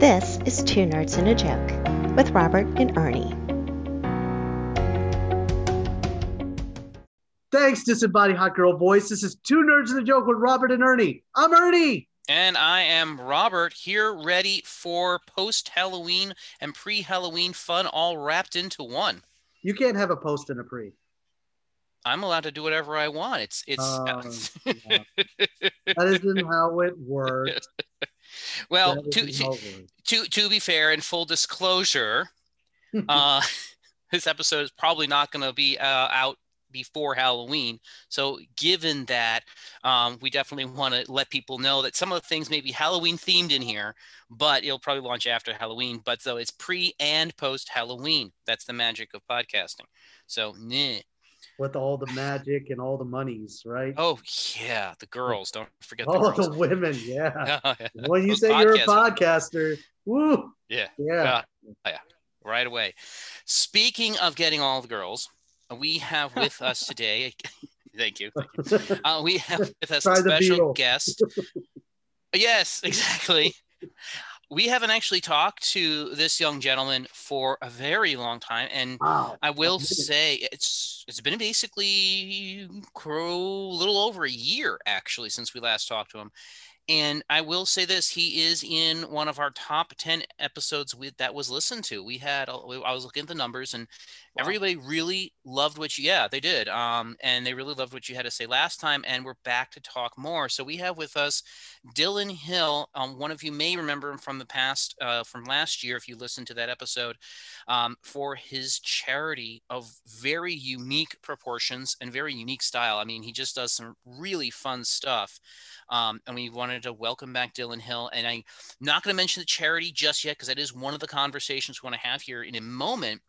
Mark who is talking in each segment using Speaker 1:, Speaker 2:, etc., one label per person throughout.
Speaker 1: This is Two Nerds and a Joke with Robert and Ernie.
Speaker 2: Thanks, disembodied hot girl voice. This is Two Nerds and a Joke with Robert and Ernie. I'm Ernie.
Speaker 3: And I am Robert here, ready for post Halloween and pre Halloween fun all wrapped into one.
Speaker 2: You can't have a post and a pre.
Speaker 3: I'm allowed to do whatever I want. It's it's
Speaker 2: Uh, yeah. That isn't how it works.
Speaker 3: well to,
Speaker 2: isn't how it works.
Speaker 3: to to be fair and full disclosure, uh, this episode is probably not going to be uh, out before Halloween. So, given that, um, we definitely want to let people know that some of the things may be Halloween themed in here, but it'll probably launch after Halloween. But so it's pre and post Halloween. That's the magic of podcasting. So, nah.
Speaker 2: With all the magic and all the monies, right?
Speaker 3: oh yeah, the girls. Don't forget the
Speaker 2: all
Speaker 3: girls.
Speaker 2: the women, yeah. When you say you're a podcaster, woo,
Speaker 3: Yeah.
Speaker 2: yeah.
Speaker 3: yeah, right away. Speaking of getting all the girls, we have with us today. Thank you. thank you. Uh, we have with us
Speaker 2: Try
Speaker 3: a special guest. yes, exactly. We haven't actually talked to this young gentleman for a very long time, and
Speaker 2: Wow.
Speaker 3: I will say it's it's been basically mm, a little over a year actually since we last talked to him. And I will say this: he is in one of our top ten episodes with that was listened to. We had I was looking at the numbers, and everybody really loved what you. Yeah, they did. Um, and they really loved what you had to say last time. And we're back to talk more. So we have with us Dylan Hill. Um, one of you may remember him from the past, uh, from last year, if you listened to that episode um, for his charity of very unique proportions and very unique style. I mean, he just does some really fun stuff. Um, and we wanted to welcome back Dylan Hill. And I'm not going to mention the charity just yet because that is one of the conversations we want to have here in a moment.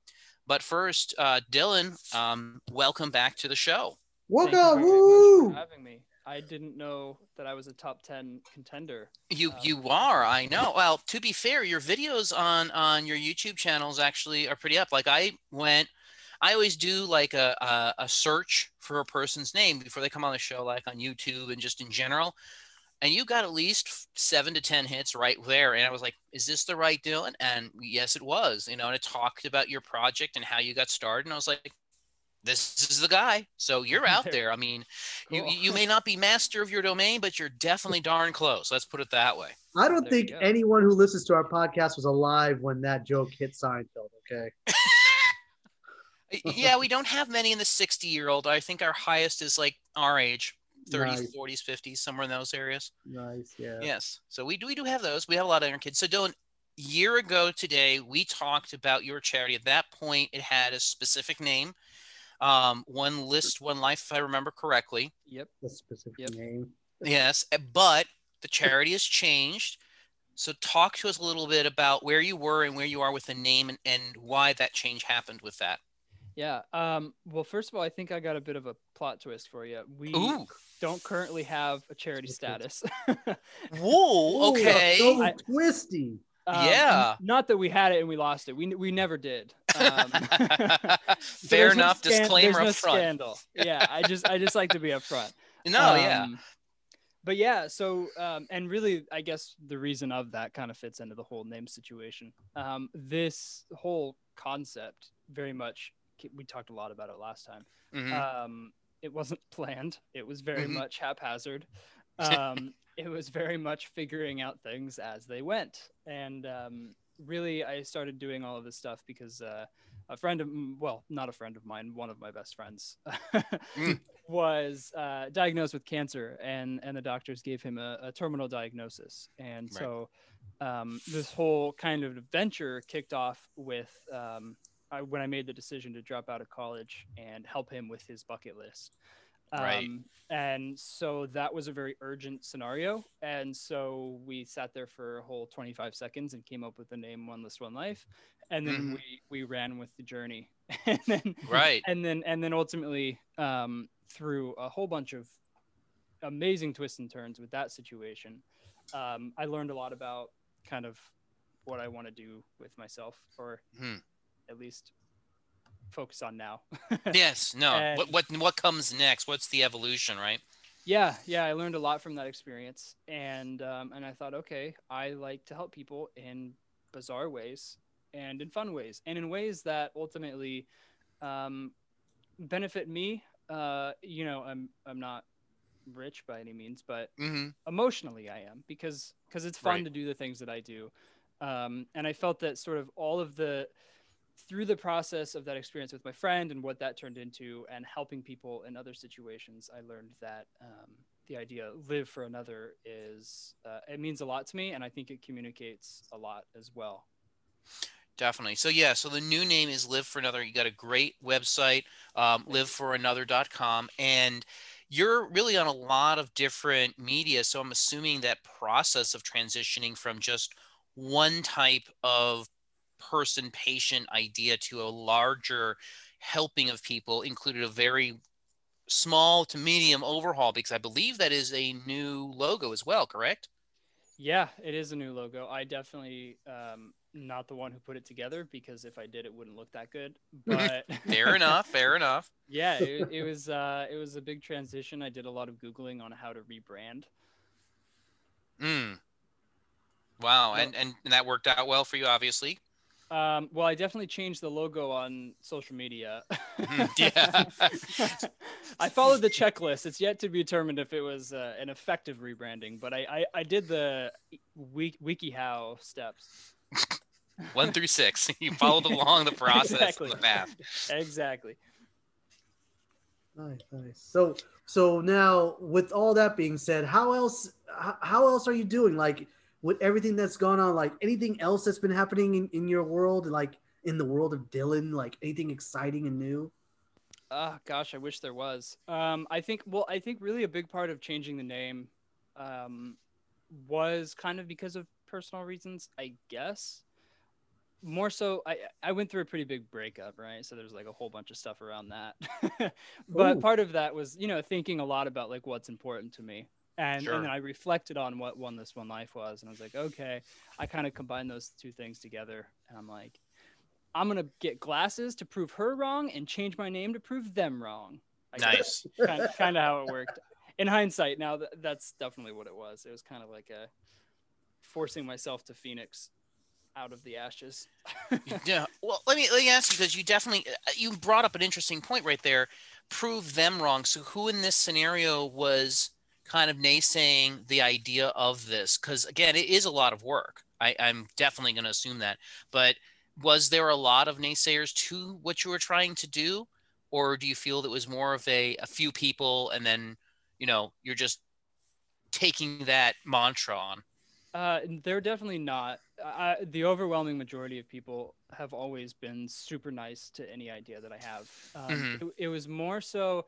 Speaker 3: But first, uh, Dylan, um, welcome back to the show.
Speaker 2: Welcome,
Speaker 4: Thank you very much
Speaker 2: woo!
Speaker 4: having me. I didn't know that I was a top 10 contender.
Speaker 3: You
Speaker 4: Um,
Speaker 3: you are, I know. Well, to be fair, your videos on on your YouTube channels actually are pretty up. Like I went, I always do like a, a a search for a person's name before they come on the show, like on YouTube and just in general. And you got at least seven to ten hits right there, and I was like, "Is this the right deal And yes, it was. You know, and it talked about your project and how you got started, and I was like, "This is the guy." So you're out
Speaker 4: There-
Speaker 3: there. I mean, you
Speaker 4: Cool.
Speaker 3: you may not be master of your domain, but you're definitely darn close. Let's put it that way.
Speaker 2: I don't
Speaker 4: There
Speaker 2: think anyone who listens to our podcast was alive when that joke hit Seinfeld. Okay.
Speaker 3: yeah, we don't have many in the 60 year old. I think our highest is like our age 30s,
Speaker 2: Nice.
Speaker 3: 40s, 50s, somewhere in those areas.
Speaker 2: Nice. Yeah.
Speaker 3: Yes. So we do, we do have those. We have a lot of young kids. So, Dylan, year ago today, we talked about your charity. At that point, it had a specific name um, One List, One Life, if I remember correctly.
Speaker 4: Yep.
Speaker 2: The specific
Speaker 4: Yep.
Speaker 2: name.
Speaker 3: Yes. eh, But the charity has changed. So, talk to us a little bit about where you were and where you are with the name and, and why that change happened with that.
Speaker 4: Yeah. Um, well, first of all, I think I got a bit of a plot twist for you. We
Speaker 3: Ooh.
Speaker 4: Don't currently have a charity status.
Speaker 3: Whoa.
Speaker 2: Ooh,
Speaker 3: Okay.
Speaker 2: So
Speaker 4: I-
Speaker 2: twisty.
Speaker 4: Um,
Speaker 3: Yeah.
Speaker 4: Not that we had it and we lost it. We, we never did. Um,
Speaker 3: Fair
Speaker 4: there's no
Speaker 3: enough.
Speaker 4: scan-
Speaker 3: Disclaimer
Speaker 4: there's no
Speaker 3: up front.
Speaker 4: Scandal. Yeah. I just I just like to be upfront.
Speaker 3: No, yeah.
Speaker 4: Um, But yeah, so um, and really, I guess the reason of that kind of fits into the whole name situation. Um, this whole concept very much we talked a lot about it last time.
Speaker 3: Mhm.
Speaker 4: It wasn't planned. It was very
Speaker 3: Mhm.
Speaker 4: much haphazard. Um, it was very much figuring out things as they went. And um, really, I started doing all of this stuff because uh, a friend of, well, not a friend of mine, one of my best friends,
Speaker 3: Mm.
Speaker 4: was uh, diagnosed with cancer, and and the doctors gave him a, a terminal diagnosis. And
Speaker 3: Right.
Speaker 4: so um, this whole kind of adventure kicked off with um, I, when I made the decision to drop out of college and help him with his bucket list.
Speaker 3: Right.
Speaker 4: Um, and so that was a very urgent scenario. And so we sat there for a whole 25 seconds and came up with the name One List, One Life. And then
Speaker 3: Mhm.
Speaker 4: we, we ran with the journey. and then,
Speaker 3: Right.
Speaker 4: and then, and then ultimately, um, through a whole bunch of amazing twists and turns with that situation, um, I learned a lot about kind of what I want to do with myself, or
Speaker 3: Hmm.
Speaker 4: At least focus on now.
Speaker 3: Yes. No.
Speaker 4: And-
Speaker 3: what what what comes next? What's the evolution? Right.
Speaker 4: yeah, yeah, I learned a lot from that experience, and um, and I thought, okay, I like to help people in bizarre ways and in fun ways, and in ways that ultimately um, benefit me. Uh, you know, I'm I'm not rich by any means, but
Speaker 3: hmm
Speaker 4: emotionally I am because because it's fun
Speaker 3: Right.
Speaker 4: to do the things that I do, um, and I felt that sort of all of the through the process of that experience with my friend and what that turned into, and helping people in other situations, I learned that um, the idea "live for another" is uh, it means a lot to me, and I think it communicates a lot as well.
Speaker 3: Definitely. So yeah, so the new name is Live for Another. You got a great website, um, liveforanother.com, and you're really on a lot of different media. So I'm assuming that process of transitioning from just one type of person patient idea to a larger helping of people included a very small to medium overhaul because I believe that is a new logo as well, correct?
Speaker 4: Yeah, it is a new logo. I definitely um, not the one who put it together because if I did, it wouldn't look that good. But
Speaker 3: Fair enough, fair enough.
Speaker 4: yeah, it, it was uh, it was a big transition. I did a lot of googling on how to rebrand.
Speaker 3: Mm. Wow, and, and and that worked out well for you, obviously.
Speaker 4: Um, well, I definitely changed the logo on social media.
Speaker 3: Mhm, yeah.
Speaker 4: I followed the checklist. It's yet to be determined if it was uh, an effective rebranding, but I, I, I did the wiki, WikiHow steps.
Speaker 3: One through six, you followed along the process,
Speaker 4: Exactly.
Speaker 3: the path.
Speaker 4: Exactly.
Speaker 2: Nice, nice. So, so now with all that being said, how else, how, how else are you doing? Like with everything that's gone on, like anything else that's been happening in, in your world, like in the world of Dylan, like anything exciting and new?
Speaker 4: Oh gosh, I wish there was. Um, I think well, I think really a big part of changing the name um, was kind of because of personal reasons, I guess. More so, I I went through a pretty big breakup, right? So there's like a whole bunch of stuff around that. but
Speaker 2: Ooh.
Speaker 4: part of that was, you know, thinking a lot about like what's important to me. And,
Speaker 3: Sure.
Speaker 4: and then I reflected on what One List One Life was, and I was like, okay, I kind of combined those two things together, and I'm like, I'm gonna get glasses to prove her wrong and change my name to prove them wrong. I guess.
Speaker 3: Nice.
Speaker 4: kind, of, kind of how it worked. In hindsight, now th- that's definitely what it was. It was kind of like a forcing myself to Phoenix out of the ashes.
Speaker 3: Yeah. Well, let me let me ask you because you definitely uh, you brought up an interesting point right there. Prove them wrong. So who in this scenario was kind of naysaying the idea of this? Because again, it is a lot of work. I, I'm definitely going to assume that. But was there a lot of naysayers to what you were trying to do, or do you feel that it was more of a a few people and then you know you're just taking that mantra on?
Speaker 4: Uh, they're definitely not. I, the overwhelming majority of people have always been super nice to any idea that I have. Um,
Speaker 3: Mhm.
Speaker 4: it, it was more so,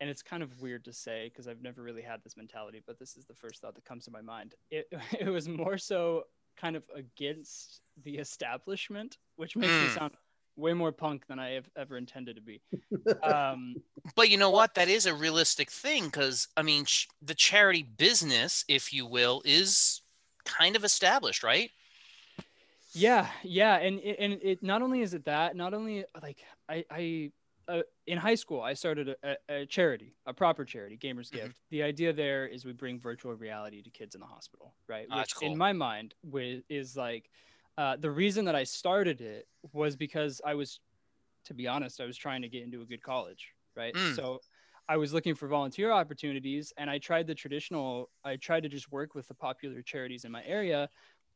Speaker 4: and it's kind of weird to say because I've never really had this mentality, but this is the first thought that comes to my mind. It, it was more so kind of against the establishment, which makes me
Speaker 3: Mm.
Speaker 4: sound way more punk than I have ever intended to be. Um,
Speaker 3: But you know what? That is a realistic thing because I mean, ch- the charity business, if you will, is kind of established, right?
Speaker 4: Yeah, yeah, and it, and it not only is it that, not only like I I uh, in high school I started a, a, charity, a proper charity, Gamers
Speaker 3: Mhm.
Speaker 4: Gift. The idea there is we bring virtual reality to kids in the hospital, right?
Speaker 3: That's
Speaker 4: Which
Speaker 3: cool.
Speaker 4: in my mind is like uh, the reason that I started it was because I was, to be honest, I was trying to get into a good college, right?
Speaker 3: Mm.
Speaker 4: So. I was looking for volunteer opportunities and I tried the traditional I tried to just work with the popular charities in my area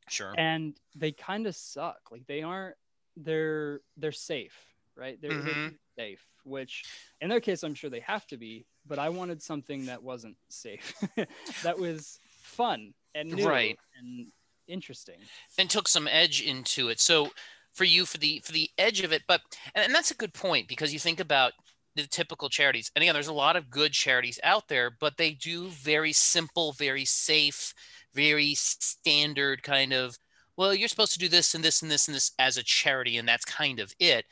Speaker 3: Sure.
Speaker 4: and they kind of suck like they aren't they're they're safe right they're, they're
Speaker 3: Mhm.
Speaker 4: safe which in their case i'm sure they have to be but i wanted something that wasn't safe that was fun and new
Speaker 3: Right.
Speaker 4: and interesting
Speaker 3: and took some edge into it. So for you, for the for the edge of it, but and, and that's a good point because you think about the typical charities. And again, there's a lot of good charities out there, but they do very simple, very safe, very standard kind of. Well, you're supposed to do this and this and this and this as a charity, and that's kind of it.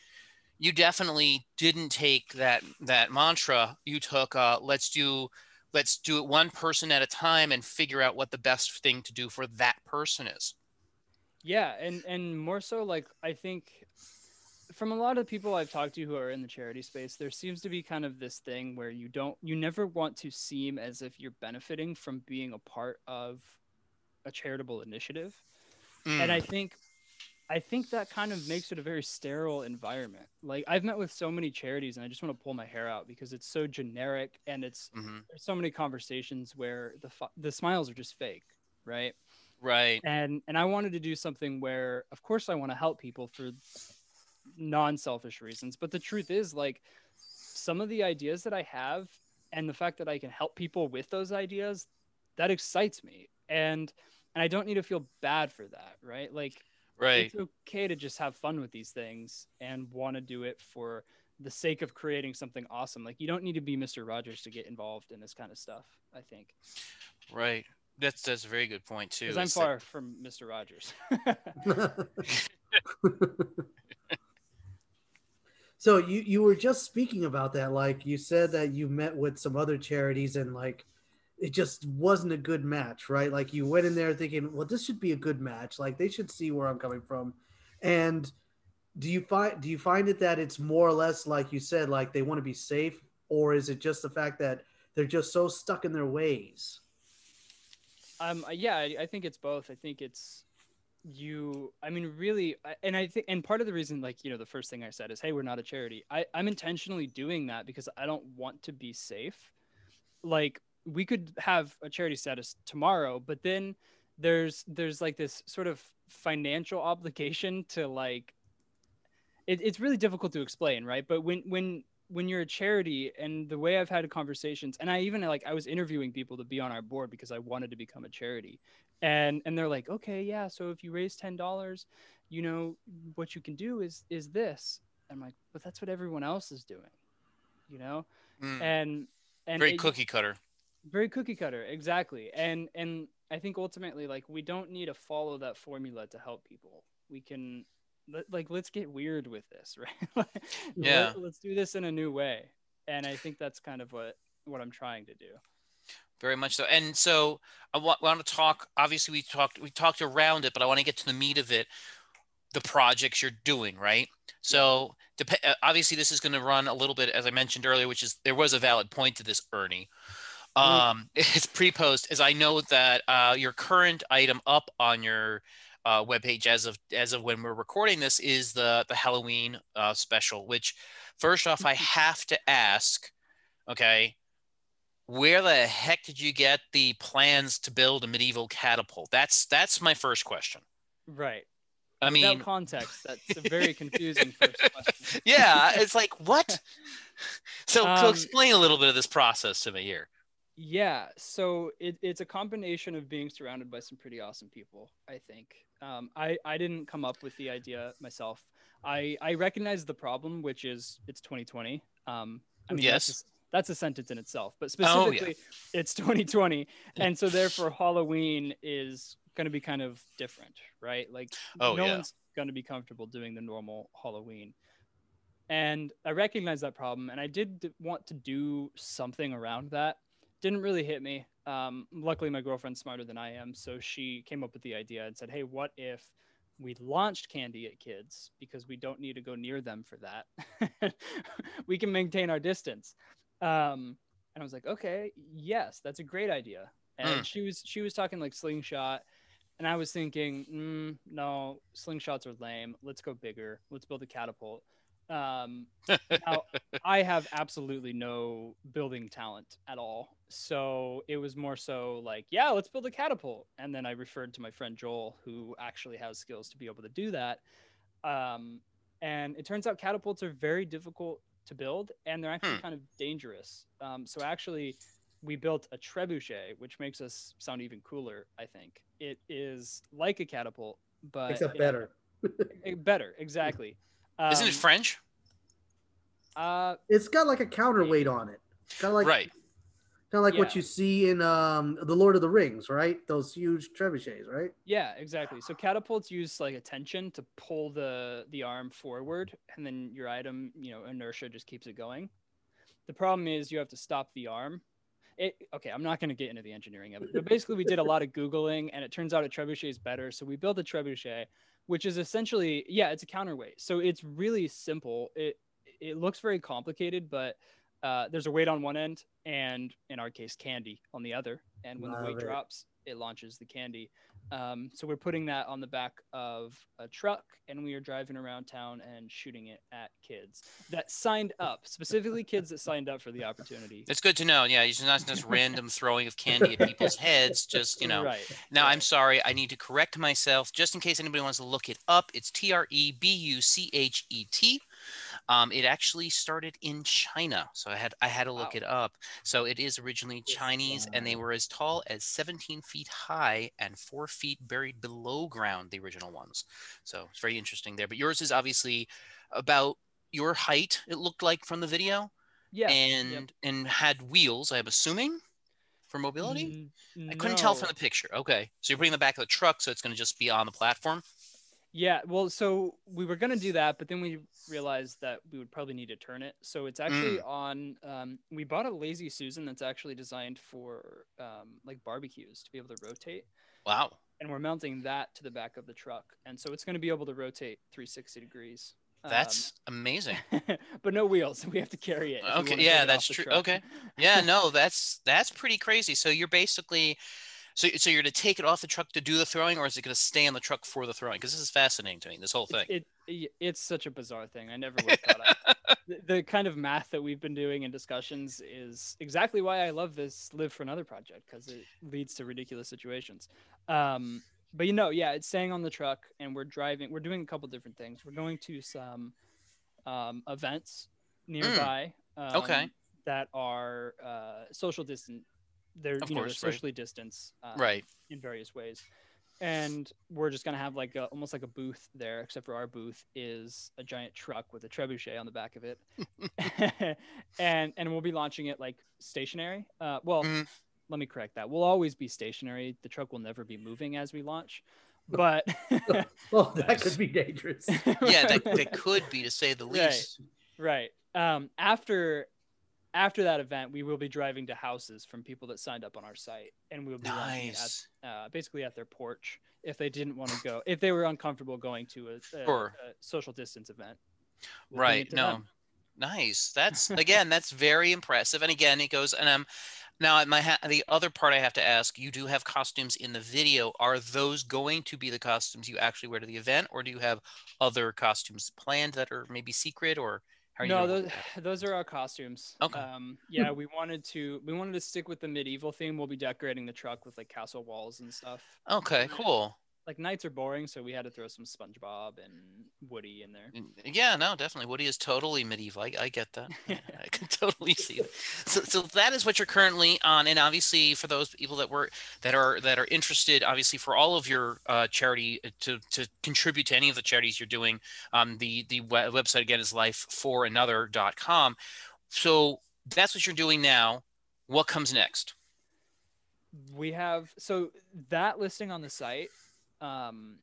Speaker 3: You definitely didn't take that that mantra. You took uh, let's do let's do it one person at a time and figure out what the best thing to do for that person is.
Speaker 4: yeah and and more so like i think from a lot of people I've talked to who are in the charity space, there seems to be kind of this thing where you don't, you never want to seem as if you're benefiting from being a part of a charitable initiative. And I
Speaker 3: Mm,
Speaker 4: think, I think that kind of makes it a very sterile environment. Like I've met with so many charities, and I just want to pull my hair out because it's so generic, and it's
Speaker 3: mhm.
Speaker 4: there's so many conversations where the the smiles are just fake, right?
Speaker 3: right.
Speaker 4: and and i wanted to do something where of course i want to help people for non-selfish reasons but the truth is like some of the ideas that i have and the fact that i can help people with those ideas that excites me and and i don't need to feel bad for that right like
Speaker 3: Right.
Speaker 4: it's okay to just have fun with these things and want to do it for the sake of creating something awesome like you don't need to be mr rogers to get involved in this kind of stuff i think
Speaker 3: Right. That's that's a very good point too.
Speaker 4: because i'm
Speaker 3: is that-
Speaker 4: far from mr rogers
Speaker 2: so you you were just speaking about that like you said that you met with some other charities and like it just wasn't a good match right like you went in there thinking well this should be a good match like they should see where i'm coming from and do you find do you find it that it's more or less like you said like they want to be safe or is it just the fact that they're just so stuck in their ways
Speaker 4: Um, yeah, I, I think it's both. I think it's you. I mean, really, and I think, and part of the reason, like you know, the first thing I said is, "Hey, we're not a charity." I, I'm intentionally doing that because I don't want to be safe. Like we could have a charity status tomorrow, but then there's there's like this sort of financial obligation to like. It, it's really difficult to explain, right? But when when when you're a charity and the way I've had conversations and I even like I was interviewing people to be on our board because I wanted to become a charity. And and they're like, "Okay, yeah, so if you raise $10, you know, what you can do is is this." I'm like, "But that's what everyone else is doing." You know?
Speaker 3: Mm,
Speaker 4: And and
Speaker 3: very
Speaker 4: it-
Speaker 3: cookie cutter.
Speaker 4: Very cookie cutter, exactly. And and I think ultimately like we don't need to follow that formula to help people. We can let, like let's get weird with this, right?
Speaker 3: Yeah.
Speaker 4: Let, let's do this in a new way. And I think that's kind of what what I'm trying to do.
Speaker 3: very much so and so i wa- want to talk obviously we talked we talked around it but i want to get to the meat of it the projects you're doing right so dep- uh, obviously this is going to run a little bit as i mentioned earlier which is there was a valid point to this ernie um it's pre-post as i know that uh your current item up on your uh, webpage as of as of when we're recording this is the the halloween uh, special which first off i have to ask okay where the heck did you get the plans to build a medieval catapult? That's that's my first question.
Speaker 4: Right.
Speaker 3: I
Speaker 4: Without
Speaker 3: mean,
Speaker 4: context, that's a very confusing first question.
Speaker 3: yeah, it's like what? So, so
Speaker 4: Um,
Speaker 3: explain a little bit of this process to me here.
Speaker 4: Yeah, so it, it's a combination of being surrounded by some pretty awesome people. I think um, I I didn't come up with the idea myself. I I recognize the problem, which is it's 2020. Um, I mean,
Speaker 3: Yes.
Speaker 4: that's a, that's a sentence in itself, but
Speaker 3: Oh, yeah.
Speaker 4: specifically, it's 2020, and so therefore Halloween is going to be kind of different, right? Like,
Speaker 3: Oh,
Speaker 4: no
Speaker 3: yeah.
Speaker 4: one's going to be comfortable doing the normal Halloween. And I recognize that problem, and I did want to do something around that didn't really hit me. Um, luckily, my girlfriend's smarter than I am, so she came up with the idea and said, "Hey, what if we launched Candy at Kids because we don't need to go near them for that? we can maintain our distance." Um, and I was like, "Okay, yes, that's a great idea." And
Speaker 3: Mm.
Speaker 4: she was she was talking like slingshot, and I was thinking, mm, "No, slingshots are lame. Let's go bigger. Let's build a catapult." Um, now, I have absolutely no building talent at all. So it was more so like, yeah, let's build a catapult. And then I referred to my friend Joel, who actually has skills to be able to do that. Um, and it turns out catapults are very difficult to build and they're actually
Speaker 3: Hmm.
Speaker 4: kind of dangerous. Um, so actually, we built a trebuchet, which makes us sound even cooler, I think. It is like a catapult, but
Speaker 2: except
Speaker 4: it-
Speaker 2: better
Speaker 4: better, exactly.
Speaker 3: Isn't
Speaker 4: Um,
Speaker 3: it French?
Speaker 4: Uh,
Speaker 2: it's got like a counterweight on it kind of like
Speaker 3: right.
Speaker 2: kind of like what you see in um the lord of the rings right those huge trebuchets right
Speaker 4: Yeah, exactly. So catapults use like a tension to pull the the arm forward, and then your item, you know, inertia just keeps it going. The problem is you have to stop the arm. It, okay, I'm not going to get into the engineering of it, but basically we did a lot of googling, and it turns out a trebuchet is better. So we built a trebuchet, which is essentially yeah, it's a counterweight. So it's really simple. It it looks very complicated, but uh, there's a weight on one end, and in our case, candy on the other. And when
Speaker 2: Love
Speaker 4: the weight
Speaker 2: it.
Speaker 4: drops, it launches the candy. Um, so we're putting that on the back of a truck, and we are driving around town and shooting it at kids that signed up, specifically kids that signed up for the opportunity.
Speaker 3: It's good to know. Yeah, it's not just random throwing of candy at people's heads. Just you know.
Speaker 4: right?
Speaker 3: Now I'm sorry. I need to correct myself, just in case anybody wants to look it up. It's T R E B U C H E T. Um, it actually started in China, so I had I had to look
Speaker 4: Wow.
Speaker 3: it up. So it is originally Chinese, and they were as tall as 17 feet high and four feet buried below ground. The original ones. So it's very interesting there. But yours is obviously about your height. It looked like from the video,
Speaker 4: Yeah.
Speaker 3: and
Speaker 4: yep.
Speaker 3: and had wheels. I'm assuming for mobility. I couldn't tell from the picture. Okay, so you're putting the back of the truck, so it's going to just be on the platform.
Speaker 4: Yeah, well, so we were gonna do that, but then we realized that we would probably need to turn it. So it's actually on. Um, we bought a Lazy Susan that's actually designed for um, like barbecues to be able to rotate,
Speaker 3: Wow.
Speaker 4: and we're mounting that to the back of the truck, and so it's going to be able to rotate 360 degrees. Um,
Speaker 3: That's amazing.
Speaker 4: but no wheels. We have to carry it.
Speaker 3: Okay, yeah,
Speaker 4: take it off
Speaker 3: that's true. Okay. Yeah, no, that's that's pretty crazy. So you're basically so so you're going to take it off the truck to do the throwing, or is it going to stay on the truck for the throwing? Because this is fascinating to me. This whole thing.
Speaker 4: It, it it's such a bizarre thing. I never would have thought. I, the, the kind of math that we've been doing in discussions is exactly why I love this live for another project because it leads to ridiculous situations. Um, but you know, yeah, it's staying on the truck, and we're driving. We're doing a couple different things. We're going to some um, events nearby.
Speaker 3: Mm. Okay.
Speaker 4: um, That are uh, social distant. They're
Speaker 3: Of
Speaker 4: you know
Speaker 3: course,
Speaker 4: they're
Speaker 3: right.
Speaker 4: socially distanced. um,
Speaker 3: right.
Speaker 4: in various ways and we're just gonna have like a, almost like a booth there except for our booth is a giant truck with a trebuchet on the back of it and and we'll be launching it like stationary uh well
Speaker 3: Mhm.
Speaker 4: let me correct that we'll always be stationary the truck will never be moving as we launch but
Speaker 2: Well, that could be dangerous.
Speaker 3: Yeah, that, that could be to say the
Speaker 4: Right.
Speaker 3: least.
Speaker 4: Right. Um, after after that event, we will be driving to houses from people that signed up on our site, and we'll be
Speaker 3: Nice.
Speaker 4: at, uh, basically at their porch if they didn't want to go, if they were uncomfortable going to a, a,
Speaker 3: Sure.
Speaker 4: a social distance event. We'll
Speaker 3: Right. No.
Speaker 4: them.
Speaker 3: Nice. That's again, that's very impressive. And again, it goes and um now my ha- the other part I have to ask, you do have costumes in the video. Are those going to be the costumes you actually wear to the event or do you have other costumes planned that are maybe secret or how
Speaker 4: no, those, those are our costumes.
Speaker 3: Okay.
Speaker 4: Um, yeah, we wanted to we wanted to stick with the medieval theme. We'll be decorating the truck with like castle walls and stuff.
Speaker 3: Okay, cool.
Speaker 4: Like knights are boring, so we had to throw some SpongeBob and Woody in there.
Speaker 3: Mm, Yeah, no, definitely. Woody is totally medieval. I, I get that. Yeah, I can totally see that. So, so that is what you're currently on, and obviously for those people that were that are that are interested, obviously for all of your uh, charity uh, to to contribute to any of the charities you're doing, um, the the we- website again is liveforanother.com. So that's what you're doing now. What comes next?
Speaker 4: we have so that listing on the site um,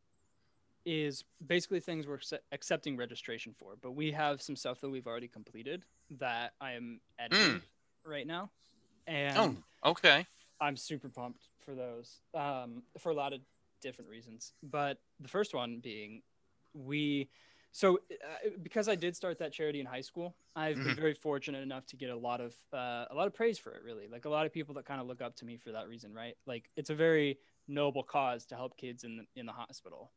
Speaker 4: is basically things we're accepting registration for. But we have some stuff that we've already completed that i am editing right now. And
Speaker 3: Oh, okay.
Speaker 4: i'm super pumped for those um, for a lot of different reasons. But the first one being we so uh, because i did start that charity in high school i've been
Speaker 3: Mhm.
Speaker 4: very fortunate enough to get a lot of uh, a lot of praise for it really. Like a lot of people that kind of look up to me for that reason right? Like it's a very noble cause to help kids in the, in the hospital.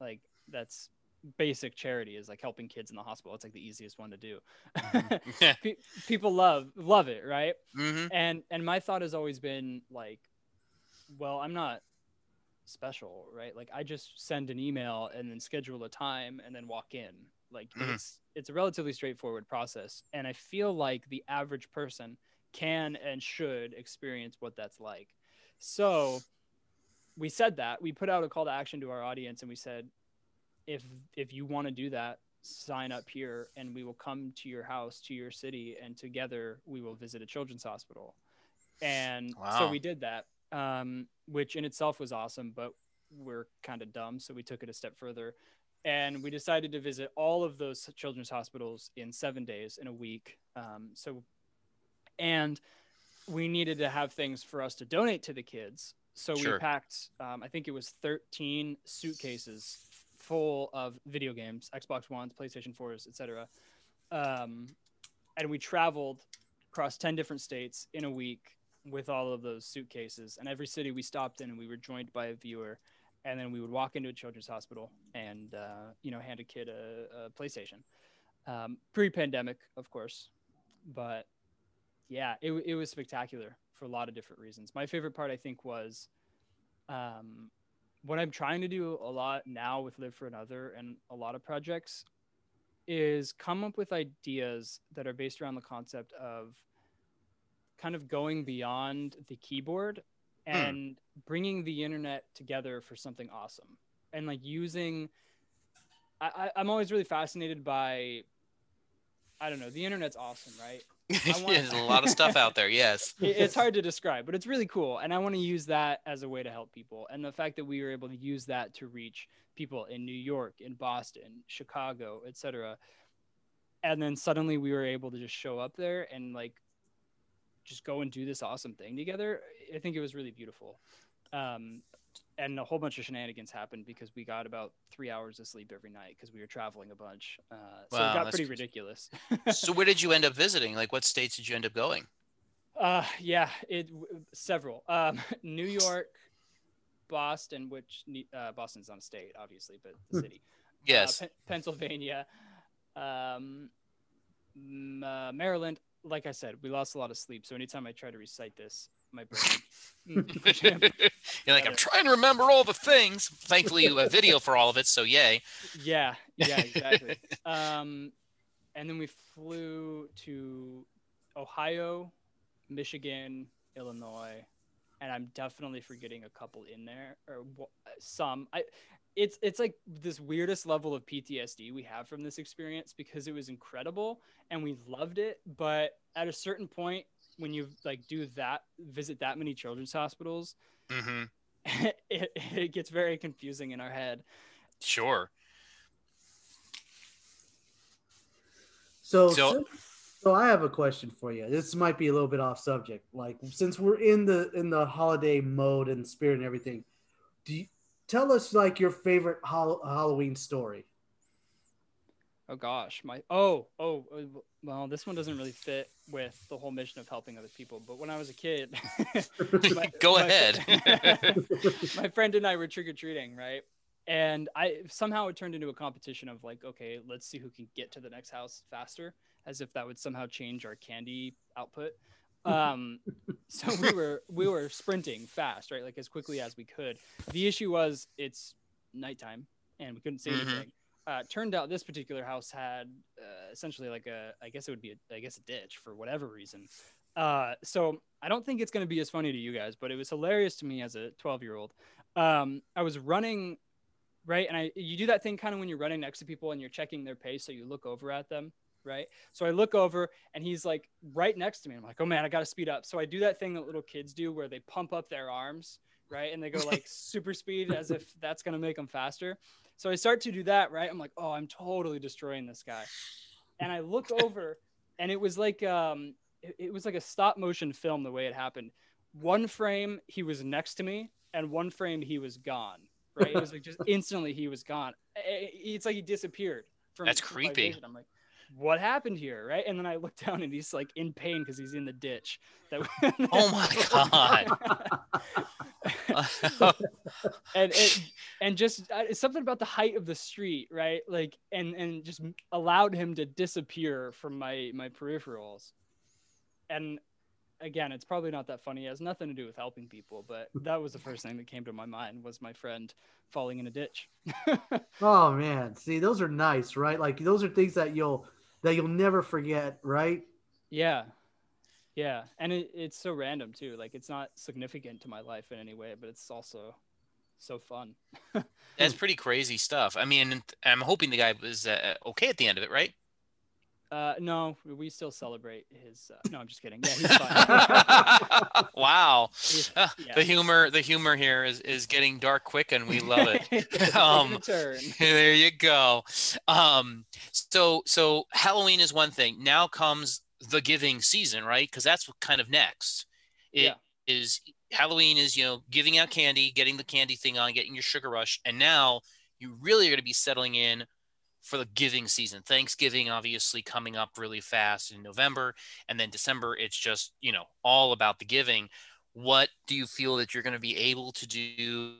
Speaker 4: Like that's basic charity is like helping kids in the hospital. It's like the easiest one to do. Pe- people love love it right?
Speaker 3: Hmm
Speaker 4: and and my thought has always been like well i'm not special right? Like i just send an email and then schedule a time and then walk in. Like
Speaker 3: Mhm.
Speaker 4: it's it's a relatively straightforward process. And i feel like the average person can and should experience what that's like. So we said that we put out a call to action to our audience and we said if if you want to do that sign up here and we will come to your house to your city and together we will visit a children's hospital. And so we did that um, which in itself was awesome but we're kind of dumb so we took it a step further. And we decided to visit all of those children's hospitals in seven days in a week. Um, so and we needed to have things for us to donate to the kids so
Speaker 3: Sure.
Speaker 4: we packed um, i think it was 13 suitcases full of video games, Xbox Ones, PlayStation 4s, etc. Um, and we traveled across 10 different states in a week with all of those suitcases. And every city we stopped in, we were joined by a viewer. And then we would walk into a children's hospital and, uh, you know, hand a kid a, a PlayStation. Um, Pre pandemic, of course. But yeah, it, it was spectacular for a lot of different reasons. My favorite part, I think, was um, what I'm trying to do a lot now with Live for Another and a lot of projects is come up with ideas that are based around the concept of kind of going beyond the keyboard
Speaker 3: Hmm.
Speaker 4: and bringing the internet together for something awesome and like using I, I, i'm always really fascinated by i don't know the internet's awesome right want-
Speaker 3: There's a lot of stuff out there. Yes.
Speaker 4: it's hard to describe, but it's really cool. And I want to use that as a way to help people. And the fact that we were able to use that to reach people in New York, in Boston, Chicago, etc. And then suddenly we were able to just show up there and like just go and do this awesome thing together. I think it was really beautiful. Um, and a whole bunch of shenanigans happened because we got about three hours of sleep every night because we were traveling a bunch. Uh, so
Speaker 3: Wow,
Speaker 4: it got pretty
Speaker 3: crazy.
Speaker 4: ridiculous.
Speaker 3: so where did you end up visiting? Like what states did you end up going?
Speaker 4: Uh, yeah, it several. Um, New York, Boston, which uh, Boston's not a state, obviously, but the city.
Speaker 3: Yes.
Speaker 4: Uh, Pe- Pennsylvania, um, uh, Maryland. Like I said, we lost a lot of sleep. So anytime I try to recite this, my brain.
Speaker 3: You're like, I'm trying to remember all the things. Thankfully, you have video for all of it, so yay.
Speaker 4: yeah, yeah, exactly. um, and then we flew to Ohio, Michigan, Illinois, and I'm definitely forgetting a couple in there or some. I it's it's like this weirdest level of PTSD we have from this experience because it was incredible and we loved it, but at a certain point when you like do that visit that many children's hospitals,
Speaker 3: hmm
Speaker 4: it, it gets very confusing in our head.
Speaker 3: Sure.
Speaker 2: So,
Speaker 3: So-
Speaker 2: since- so I have a question for you. This might be a little bit off subject. Like since we're in the in the holiday mode and spirit and everything, do you tell us like your favorite hol- Halloween story?
Speaker 4: Oh gosh, my oh oh uh, well, this one doesn't really fit with the whole mission of helping other people. But when I was a kid, my-
Speaker 3: Go
Speaker 4: my-
Speaker 3: ahead.
Speaker 4: my friend and I were trick or treating, right? And I somehow it turned into a competition of like, okay, let's see who can get to the next house faster, as if that would somehow change our candy output. Um, so we were we were sprinting fast, right, like as quickly as we could. The issue was it's nighttime and we couldn't see
Speaker 3: Mhm.
Speaker 4: anything. Uh, turned out this particular house had uh, essentially like a, I guess it would be, a, I guess a ditch for whatever reason. Uh, so I don't think it's going to be as funny to you guys, but it was hilarious to me as a 12 year old. Um, I was running right, and I you do that thing kind of when you're running next to people and you're checking their pace, so you look over at them, right? So I look over and he's like right next to me. I'm like, oh man, I got to speed up. So I do that thing that little kids do where they pump up their arms, right, and they go like super speed as if that's going to make them faster. So I start to do that, right? I'm like, oh, I'm totally destroying this guy. And I look over, and it was like um, it, it was like a stop motion film the way it happened. One frame he was next to me, and one frame he was gone. Right? It was like just instantly he was gone. I- I- It's like he disappeared. From
Speaker 3: That's creepy.
Speaker 4: I'm like, what happened here? Right? And then I look down, and he's like in pain because he's in the ditch. That
Speaker 3: Oh my
Speaker 4: and it, and just uh, it's something about the height of the street, right? Like, and and just allowed him to disappear from my my peripherals. And again, it's probably not that funny. It has nothing to do with helping people, but that was the first thing that came to my mind was my friend falling in a ditch.
Speaker 2: Oh man, see those are nice, right? Like those are things that you'll that you'll never forget, right?
Speaker 4: yeah, yeah, and it, it's so random too. Like, it's not significant to my life in any way, but it's also so fun.
Speaker 3: That's pretty crazy stuff. I mean, I'm hoping the guy was uh, okay at the end of it, right?
Speaker 4: Uh, no, we still celebrate his. Uh, no, I'm just kidding. Yeah, he's fine.
Speaker 3: wow.
Speaker 4: He's-
Speaker 3: Uh,
Speaker 4: yeah.
Speaker 3: The humor, the humor here is is getting dark quick, and we love it. Um, there you go. Um, so so Halloween is one thing. Now comes the giving season, right? Because that's what kind of next. It
Speaker 4: Yeah.
Speaker 3: is Halloween is you know giving out candy, getting the candy thing on, getting your sugar rush, and now you really are going to be settling in for the giving season. Thanksgiving obviously coming up really fast in November and then December it's just, you know, all about the giving. What do you feel that you're going to be able to do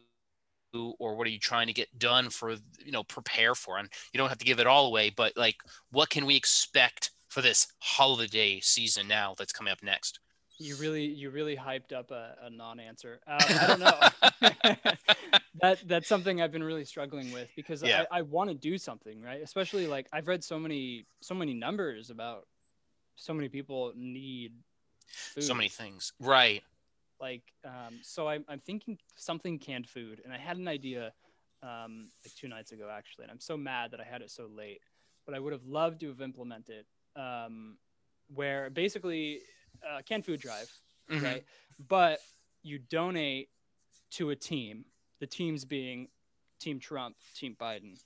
Speaker 3: or what are you trying to get done for, you know, prepare for? And you don't have to give it all away, but like what can we expect for this holiday season now that's coming up next?
Speaker 4: You really, you really hyped up a, a non-answer. Um, I don't know. that that's something I've been really struggling with because
Speaker 3: Yeah.
Speaker 4: I, I want to do something, right? Especially like I've read so many, so many numbers about so many people need food.
Speaker 3: So many things. Right.
Speaker 4: like um, so I'm, I'm thinking something canned food and i had an idea um, like two nights ago actually and i'm so mad that i had it so late but i would have loved to have implemented um, where basically uh, canned food drive
Speaker 3: Mhm.
Speaker 4: right but you donate to a team the teams being team trump team biden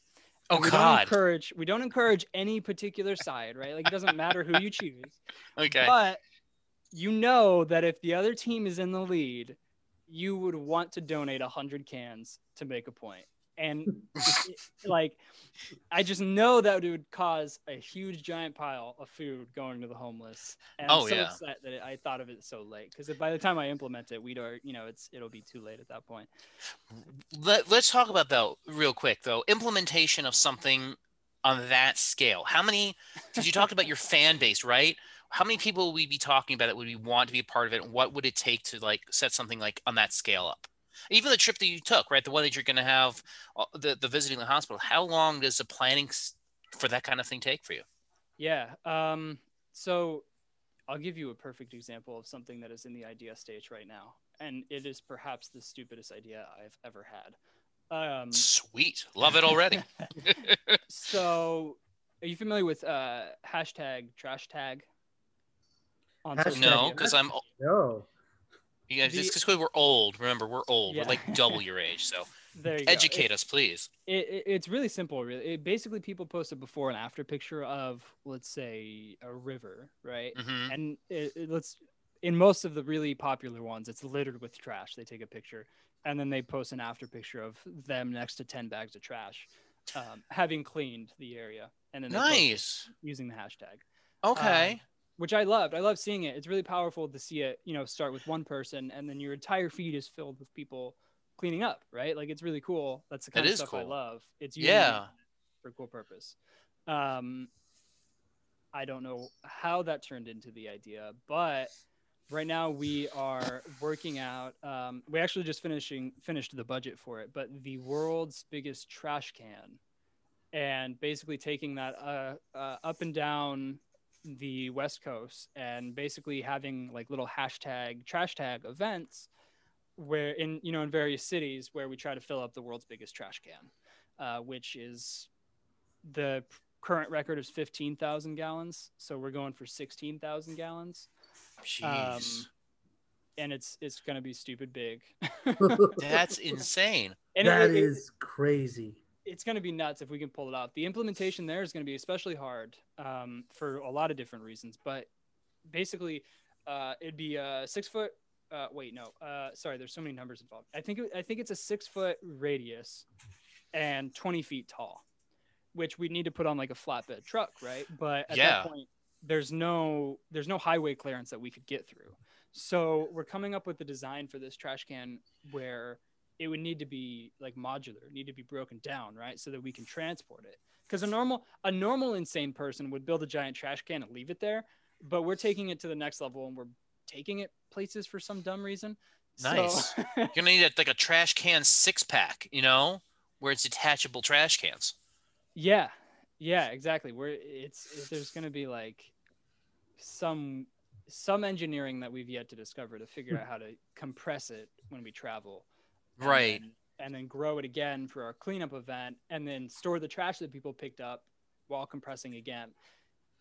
Speaker 3: Oh
Speaker 4: we don't encourage we don't encourage any particular side right like it doesn't matter who you choose
Speaker 3: Okay.
Speaker 4: but you know that if the other team is in the lead, you would want to donate 100 cans to make a point. And like, I just know that it would cause a huge giant pile of food going to the homeless. And I'm
Speaker 3: Oh,
Speaker 4: so
Speaker 3: yeah.
Speaker 4: upset that I thought of it so late because by the time I implement it, we'd are, you know, it's it'll be too late at that point.
Speaker 3: Let, let's talk about though real quick though implementation of something on that scale how many because you talked about your fan base right how many people would we be talking about that would we want to be a part of it and what would it take to like set something like on that scale up even the trip that you took right the one that you're going to have uh, the, the visiting the hospital how long does the planning for that kind of thing take for you
Speaker 4: Yeah. Um, so I'll give you a perfect example of something that is in the idea stage right now. And it is perhaps the stupidest idea I've ever had. Um,
Speaker 3: sweet love it already
Speaker 4: so are you familiar with uh, hashtag trash tag? On
Speaker 2: Hashtag-
Speaker 3: no because i'm
Speaker 2: No.
Speaker 3: Yeah,
Speaker 4: The-
Speaker 3: just because we're old remember we're old
Speaker 4: Yeah.
Speaker 3: we're like double your age so
Speaker 4: There you go.
Speaker 3: educate us please
Speaker 4: It, it, it's really simple. Really, it, basically people post a before and after picture of, let's say, a river, right?
Speaker 3: hmm
Speaker 4: and let's in most of the really popular ones it's littered with trash they take a picture and then they post an after picture of them next to 10 bags of trash um, having cleaned the area and then they post it
Speaker 3: nice
Speaker 4: using the hashtag
Speaker 3: okay
Speaker 4: Um, which i loved. I love seeing it. It's really powerful to see it you know start with one person and then your entire feed is filled with people cleaning up right? Like it's really cool. That's the
Speaker 3: That
Speaker 4: kind of
Speaker 3: is
Speaker 4: stuff i love. It's
Speaker 3: Yeah.
Speaker 4: for a cool purpose. Um i don't know how that turned into the idea but right now we are working out um, we actually just finishing finished the budget for it but the world's biggest trash can and basically taking that uh, uh, up and down the west coast and basically having like little hashtag trash tag events where in you know in various cities where we try to fill up the world's biggest trash can uh, which is the current record is 15,000 gallons so we're going for 16,000 gallons
Speaker 3: Jeez.
Speaker 4: and it's it's going to be stupid big
Speaker 3: That's insane.
Speaker 4: and
Speaker 2: that
Speaker 4: it- it-
Speaker 2: is crazy.
Speaker 4: It's going to be nuts if we can pull it off. The implementation there is going to be especially hard um, for a lot of different reasons. But basically, uh, it'd be a six foot. Uh, wait, no. Uh, sorry, there's so many numbers involved. I think it, I think it's a six foot radius and 20 feet tall, which we'd need to put on like a flatbed truck, right? But at
Speaker 3: Yeah.
Speaker 4: that point, there's no there's no highway clearance that we could get through. So we're coming up with the design for this trash can where it would need to be like modular, need to be broken down, right? So that we can transport it. Because a normal a normal insane person would build a giant trash can and leave it there, but we're taking it to the next level and we're taking it places for some dumb reason.
Speaker 3: Nice.
Speaker 4: So,
Speaker 3: You're gonna need a, like a trash can six pack, you know, where it's detachable trash cans.
Speaker 4: yeah, yeah, exactly. Where it's it, there's going to be like some some engineering that we've yet to discover to figure hmm. out how to compress it when we travel. And
Speaker 3: Right.
Speaker 4: then- and then grow it again for our cleanup event and then store the trash that people picked up while compressing again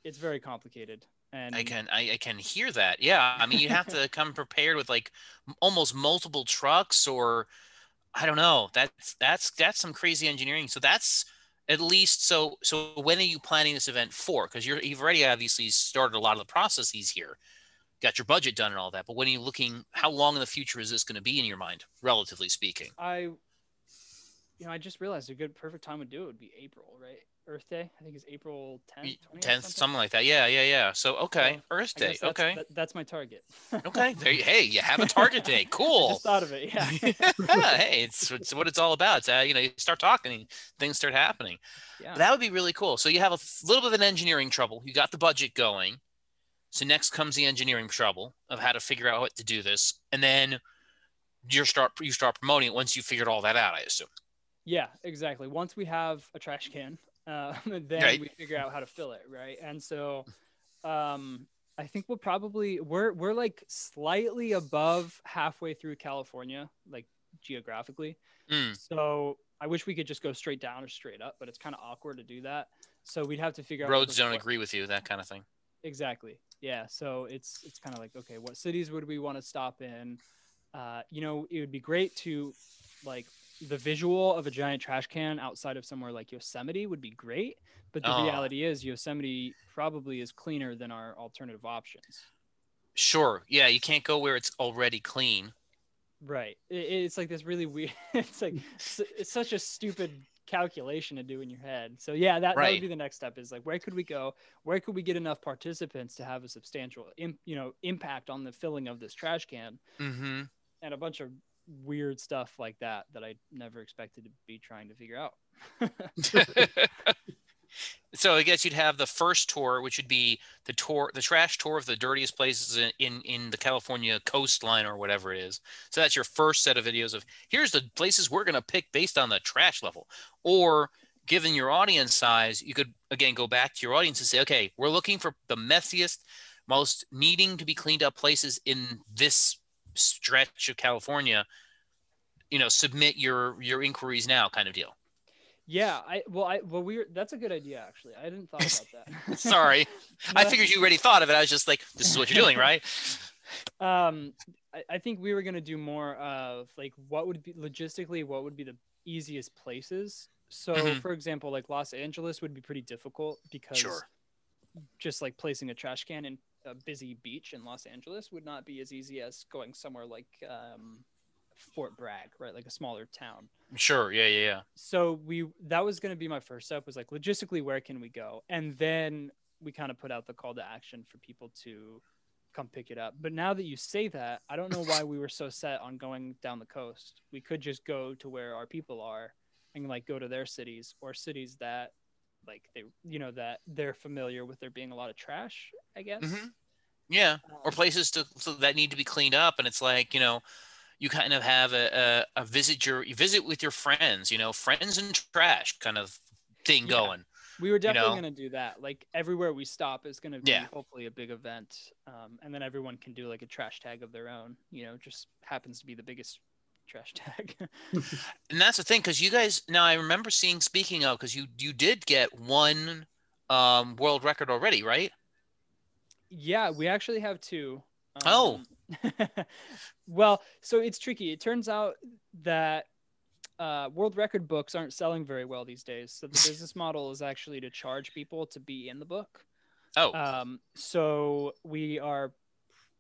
Speaker 4: it's very complicated and
Speaker 3: I can I, I can hear that. Yeah, I mean you have to come prepared with like almost multiple trucks or I don't know. That's that's that's some crazy engineering. So that's at least so so when are you planning this event for? Because you're you've already obviously started a lot of the processes here, got your budget done and all that. But when are you looking? How long in the future is this going to be in your mind, relatively speaking?
Speaker 4: i you know, I just realized a good perfect time to do it would be April, right? Earth Day. I think it's April 10th,
Speaker 3: 10th,
Speaker 4: something.
Speaker 3: like that. Yeah, yeah, yeah. So, okay,
Speaker 4: So,
Speaker 3: Earth Day.
Speaker 4: that's,
Speaker 3: Okay.
Speaker 4: that- that's my target.
Speaker 3: Okay. There you, hey, you have a target day.
Speaker 4: I
Speaker 3: Cool.
Speaker 4: just thought of it. Yeah.
Speaker 3: hey, it's, it's what it's all about. It's, uh, you know, you start talking, and things start happening.
Speaker 4: yeah.
Speaker 3: That would be really cool. So you have a little bit of an engineering trouble. You got the budget going. So next comes the engineering trouble of how to figure out what to do this, and then you start you start promoting it once you figured all that out. I assume.
Speaker 4: Yeah, exactly. Once we have a trash can, uh, then
Speaker 3: Right.
Speaker 4: we figure out how to fill it, right? And so, um, I think we'll probably we're we're like slightly above halfway through California, like geographically.
Speaker 3: Mm.
Speaker 4: So I wish we could just go straight down or straight up, but it's kind of awkward to do that. So we'd have to figure out
Speaker 3: Roads don't agree with you. That kind of thing.
Speaker 4: Exactly. Yeah. So it's it's kind of like okay, what cities would we want to stop in? Uh, you know, it would be great to like the visual of a giant trash can outside of somewhere like Yosemite would be great, but the
Speaker 3: Oh.
Speaker 4: reality is Yosemite probably is cleaner than our alternative options.
Speaker 3: Sure. Yeah, you can't go where it's already clean.
Speaker 4: Right. It, it's like this really weird. It's like it's such a stupid calculation to do in your head. So yeah, that, that would be the next step. Is like where could we go? Where could we get enough participants to have a substantial, im- you know, impact on the filling of this trash can?
Speaker 3: Mm-hmm.
Speaker 4: and a bunch of weird stuff like that that I never expected to be trying to figure out.
Speaker 3: so I guess you'd have the first tour, which would be the tour, the trash tour of the dirtiest places in, in in the California coastline or whatever it is. So that's your first set of videos of here's the places we're gonna pick based on the trash level. Or given your audience size, you could again go back to your audience and say, okay, we're looking for the messiest, most needing to be cleaned up places in this stretch of California. You know, submit your your inquiries now, kind of deal.
Speaker 4: Yeah, I well, I well, we were, that's a good idea actually. I didn't thought about that.
Speaker 3: Sorry. I figured you already thought of it. I was just like, this is what you're doing, right?
Speaker 4: um, I, I think we were gonna do more of like what would be logistically what would be the easiest places. So,
Speaker 3: Mhm.
Speaker 4: for example, like Los Angeles would be pretty difficult because
Speaker 3: Sure.
Speaker 4: just like placing a trash can in a busy beach in Los Angeles would not be as easy as going somewhere like um, Fort Bragg, right? Like a smaller town.
Speaker 3: Sure. Yeah, yeah, yeah.
Speaker 4: so we that was going to be my first step was like logistically where can we go and then we kind of put out the call to action for people to come pick it up but now that you say that i don't know why we were so set on going down the coast we could just go to where our people are and like go to their cities or cities that like they you know that they're familiar with there being a lot of trash i guess
Speaker 3: Mhm. Yeah. Or
Speaker 4: Um,
Speaker 3: places to so that need to be cleaned up, and it's like you know, you kind of have a, a, a visit your you visit with your friends, you know, friends and trash kind of thing
Speaker 4: Yeah.
Speaker 3: going.
Speaker 4: we were definitely
Speaker 3: know?
Speaker 4: going to do that like everywhere we stop is going to be
Speaker 3: Yeah.
Speaker 4: hopefully a big event um, and then everyone can do like a trash tag of their own you know just happens to be the biggest trash tag
Speaker 3: And that's the thing, because you guys now I remember seeing speaking of because you you did get one um world record already, right?
Speaker 4: yeah we actually have two
Speaker 3: Oh.
Speaker 4: Well so it's tricky it turns out that uh, world record books aren't selling very well these days so the business model is actually to charge people to be in the book
Speaker 3: Oh,
Speaker 4: Um, so we are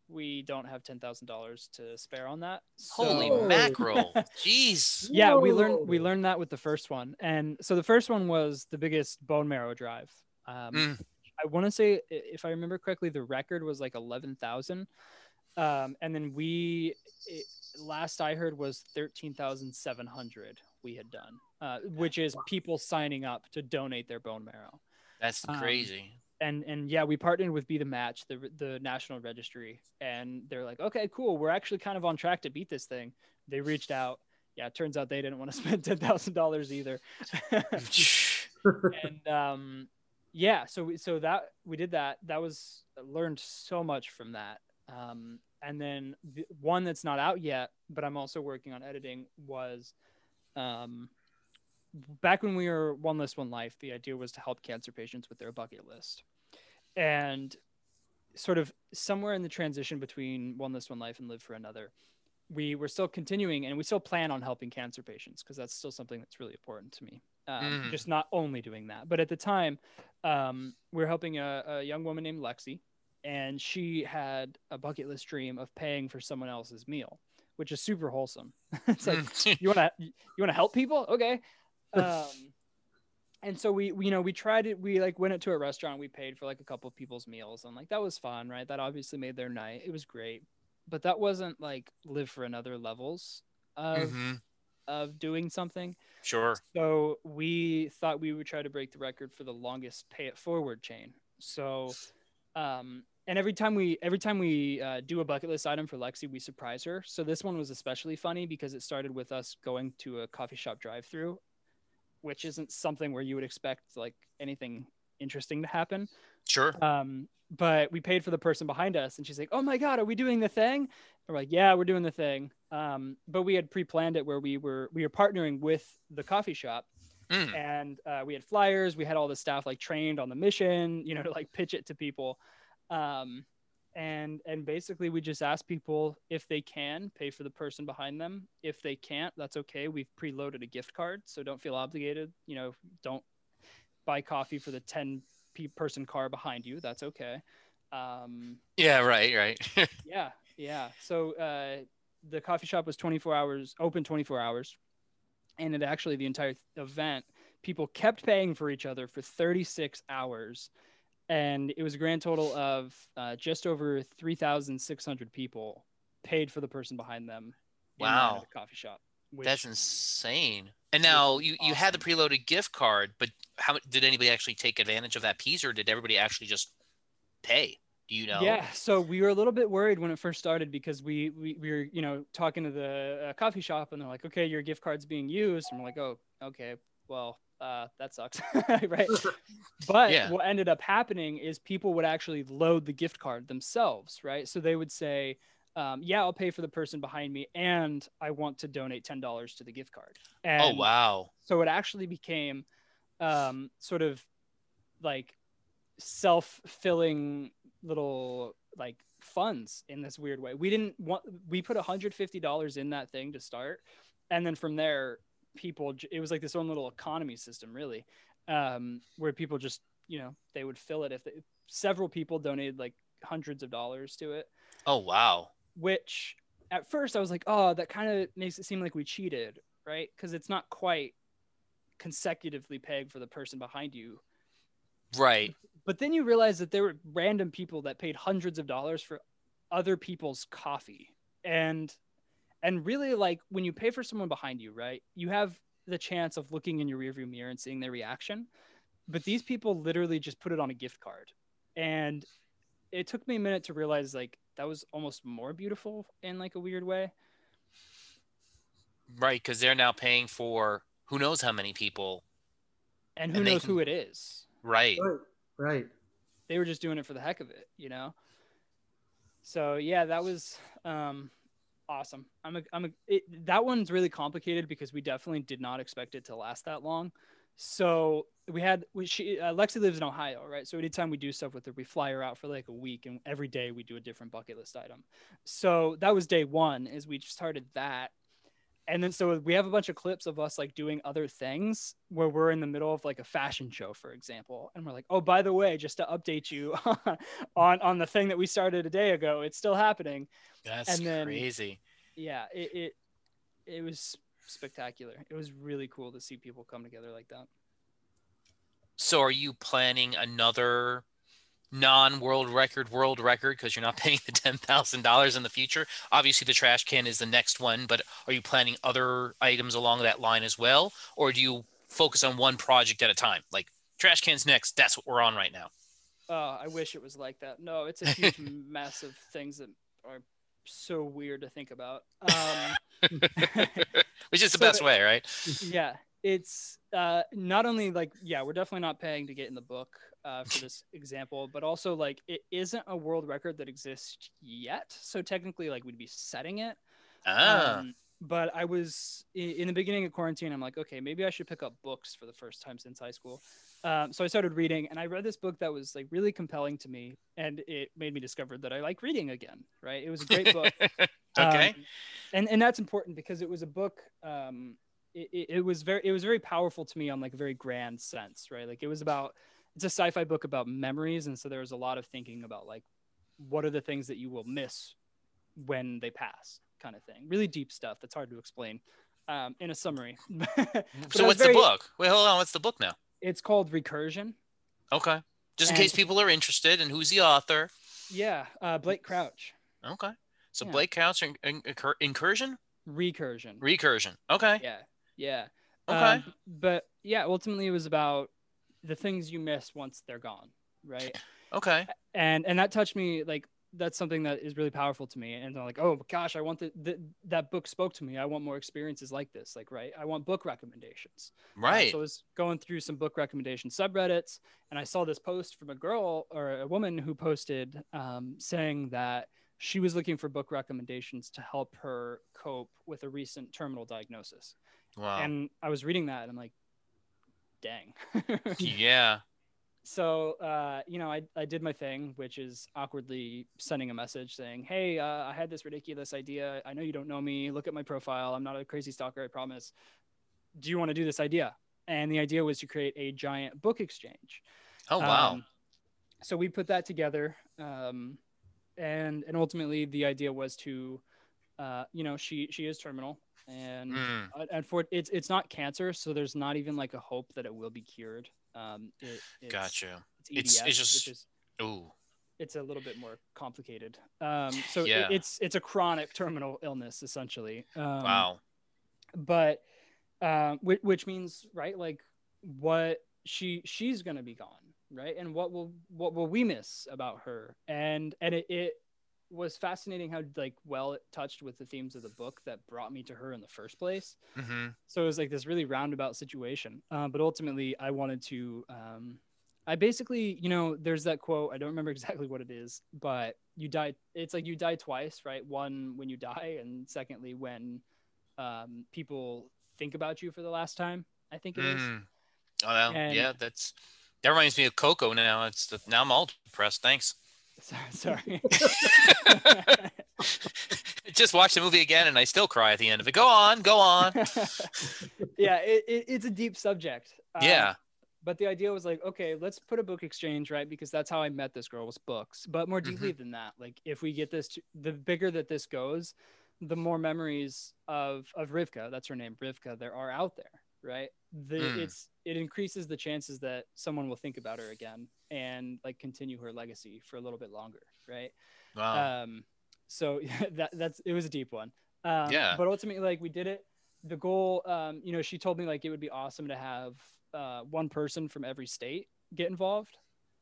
Speaker 4: we don't have ten thousand dollars to spare on that.
Speaker 3: holy mackerel! Jeez.
Speaker 4: Yeah, we learned we learned that with the first one, and so the first one was the biggest bone marrow drive. Um,
Speaker 3: Mm.
Speaker 4: I want to say, if I remember correctly, the record was like eleven thousand, um, and then we it, last I heard was thirteen thousand seven hundred we had done, uh, which is people signing up to donate their bone marrow
Speaker 3: That's
Speaker 4: Um,
Speaker 3: crazy.
Speaker 4: and and yeah, we partnered with Be the Match, the the national registry, and they're like, okay, cool, we're actually kind of on track to beat this thing. They reached out. Yeah, it turns out they didn't want to spend ten thousand dollars either. and um, yeah, so we, so that we did that. That was learned so much from that. Um, and then the one that's not out yet, but I'm also working on editing was, um, back when we were one list one life, the idea was to help cancer patients with their bucket list, and sort of somewhere in the transition between one list one life and live for another we were still continuing and we still plan on helping cancer patients because that's still something that's really important to me. Um,
Speaker 3: Mhm.
Speaker 4: just not only doing that but at the time um, we were helping a, a young woman named lexi and she had a bucket list dream of paying for someone else's meal which is super wholesome. it's like you want to you want to help people okay um and so we, we you know we tried it we like went it to a restaurant we paid for like a couple of people's meals and like that was fun right that obviously made their night it was great but that wasn't like live for another levels of
Speaker 3: Mhm.
Speaker 4: of doing something
Speaker 3: Sure.
Speaker 4: so we thought we would try to break the record for the longest pay it forward chain. So, um, and every time we every time we uh, do a bucket list item for Lexi, we surprise her. So this one was especially funny because it started with us going to a coffee shop drive-through, which isn't something where you would expect like anything interesting to happen.
Speaker 3: Sure.
Speaker 4: Um, but we paid for the person behind us, and she's like, "Oh my god, are we doing the thing?" And we're like, "Yeah, we're doing the thing." Um, but we had pre-planned it where we were we were partnering with the coffee shop,
Speaker 3: Mm.
Speaker 4: and uh, we had flyers. We had all the staff like trained on the mission, you know, to like pitch it to people. Um, and and basically, we just ask people if they can pay for the person behind them. If they can't, that's okay. We've preloaded a gift card, so don't feel obligated. You know, don't buy coffee for the ten person car behind you. That's okay. Um,
Speaker 3: Yeah. Right. Right.
Speaker 4: yeah, yeah. So uh, the coffee shop was 24 hours open, 24 hours, and it actually the entire event people kept paying for each other for 36 hours, and it was a grand total of uh, just over 3,600 people paid for the person behind them. in
Speaker 3: Wow.
Speaker 4: the coffee shop.
Speaker 3: That's insane. And now you, you had the preloaded gift card, but how did anybody actually take advantage of that piece, or did everybody actually just pay? Do you know?
Speaker 4: Yeah, so we were a little bit worried when it first started because we we, we were you know talking to the uh, coffee shop and they're like, okay, your gift card's being used, and we're like, oh, okay, well, uh, that sucks, right? But
Speaker 3: Yeah.
Speaker 4: what ended up happening is people would actually load the gift card themselves, right? So they would say, um, yeah, I'll pay for the person behind me, and I want to donate ten dollars to the gift card. And
Speaker 3: Oh wow.
Speaker 4: so it actually became um, sort of like self-filling little like funds in this weird way we didn't want we put $150 in that thing to start and then from there people it was like this own little economy system really um, where people just you know they would fill it if they, several people donated like hundreds of dollars to it
Speaker 3: Oh wow.
Speaker 4: which at first I was like, oh, that kind of makes it seem like we cheated, right? Because it's not quite consecutively pegged for the person behind you.
Speaker 3: Right.
Speaker 4: But then you realize that there were random people that paid hundreds of dollars for other people's coffee. And and really like when you pay for someone behind you, right? You have the chance of looking in your rearview mirror and seeing their reaction. But these people literally just put it on a gift card. And it took me a minute to realize like that was almost more beautiful in like a weird way.
Speaker 3: Right. Because they're now paying for who knows how many people.
Speaker 4: And who
Speaker 3: And
Speaker 4: knows
Speaker 3: can-
Speaker 4: who it is?
Speaker 3: Right.
Speaker 2: Right. Right.
Speaker 4: they were just doing it for the heck of it, you know. So yeah, that was um, awesome. I'm a, I'm a, it, that one's really complicated because we definitely did not expect it to last that long. So we had we, she uh, Lexi lives in Ohio, right? So anytime we do stuff with her, we fly her out for like a week, and every day we do a different bucket list item. So that was day one, is we started that, and then so we have a bunch of clips of us like doing other things where we're in the middle of like a fashion show for example. And we're like oh by the way just to update you on on the thing that we started a day ago it's still happening.
Speaker 3: That's
Speaker 4: And then-
Speaker 3: crazy.
Speaker 4: yeah it, it it was spectacular. It was really cool to see people come together like that.
Speaker 3: So are you planning another non-world record world record because you're not paying the ten thousand dollars in the future? Obviously, the trash can is the next one, but are you planning other items along that line as well, or do you focus on one project at a time? Like trash cans next. That's what we're on right now.
Speaker 4: oh i wish it was like that no it's a huge mess of things that are so weird to think about um
Speaker 3: Which is the
Speaker 4: So-
Speaker 3: best way, right?
Speaker 4: yeah it's uh not only like yeah we're definitely not paying to get in the book uh, for this example but also like it isn't a world record that exists yet. So technically like we'd be setting it.
Speaker 3: Ah,
Speaker 4: Um, but i was in, the beginning of quarantine i'm like okay maybe i should pick up books for the first time since high school. Um, so i started reading and i read this book that was like really compelling to me and it made me discover that i like reading again right? It was a great book.
Speaker 3: Okay.
Speaker 4: um, and and that's important because it was a book um it, it was very it was very powerful to me on like a very grand sense right? Like it was about it's a sci-fi book about memories and so there was a lot of thinking about like what are the things that you will miss when they pass kind of thing. Really deep stuff that's hard to explain um, in a summary.
Speaker 3: So what's
Speaker 4: very-
Speaker 3: the book? Wait, hold on. What's the book now?
Speaker 4: It's called Recursion.
Speaker 3: Okay. Just in
Speaker 4: And-
Speaker 3: case people are interested and who's the author.
Speaker 4: Yeah, uh, Blake Crouch.
Speaker 3: Okay. So
Speaker 4: Yeah.
Speaker 3: Blake crouch in, in, incur- incursion,
Speaker 4: Recursion.
Speaker 3: recursion. Okay.
Speaker 4: yeah, yeah.
Speaker 3: Okay.
Speaker 4: Um, but yeah, ultimately it was about the things you miss once they're gone, right?
Speaker 3: Okay.
Speaker 4: and and that touched me like that's something that is really powerful to me and i'm like oh gosh i want the, the that book spoke to me i want more experiences like this like right i want book recommendations Uh,
Speaker 3: Right.
Speaker 4: so i was going through some book recommendation subreddits and i saw this post from a girl or a woman who posted um, saying that she was looking for book recommendations to help her cope with a recent terminal diagnosis
Speaker 3: wow.
Speaker 4: and i was reading that and i'm like dang.
Speaker 3: Yeah.
Speaker 4: so uh, you know I, I did my thing which is awkwardly sending a message saying hey uh, i had this ridiculous idea. I know you don't know me. Look at my profile. I'm not a crazy stalker i promise. Do you want to do this idea? And the idea was to create a giant book exchange.
Speaker 3: Oh wow.
Speaker 4: Um, so we put that together um, and and ultimately the idea was to uh, you know she she is terminal and
Speaker 3: Mm.
Speaker 4: uh, and for it's it's not cancer so there's not even like a hope that it will be cured um it, it's,
Speaker 3: Gotcha.
Speaker 4: it's
Speaker 3: It's-
Speaker 4: EDS,
Speaker 3: it's just-
Speaker 4: which is
Speaker 3: Ooh.
Speaker 4: it's a little bit more complicated um so it- it's it's a chronic terminal illness essentially um,
Speaker 3: Wow.
Speaker 4: but um which, which means right like what she she's gonna be gone right and what will what will we miss about her and and it, it was fascinating how like well it touched with the themes of the book that brought me to her in the first place
Speaker 3: Mm-hmm.
Speaker 4: so it was like this really roundabout situation um, but ultimately i wanted to um, i basically you know there's that quote i don't remember exactly what it is but you die it's like you die twice right one when you die and secondly when um, people think about you for the last time i think it is.
Speaker 3: Mm. Oh well,
Speaker 4: And-
Speaker 3: yeah. That's that reminds me of Coco. Now it's the, now I'm all depressed. Thanks.
Speaker 4: Sorry
Speaker 3: Just watch the movie again and I still cry at the end of it. Go on, go on.
Speaker 4: yeah it, it, it's a deep subject Um,
Speaker 3: yeah.
Speaker 4: but the idea was like okay let's put a book exchange right because that's how i met this girl was books but more deeply
Speaker 3: Mm-hmm.
Speaker 4: than that like if we get this to, the bigger that this goes the more memories of of rivka that's her name rivka there are out there right the
Speaker 3: Mm.
Speaker 4: it's it increases the chances that someone will think about her again and like continue her legacy for a little bit longer right
Speaker 3: Wow.
Speaker 4: um so that that's it was a deep one um
Speaker 3: Yeah.
Speaker 4: but ultimately like we did it the goal um you know she told me like it would be awesome to have uh one person from every state get involved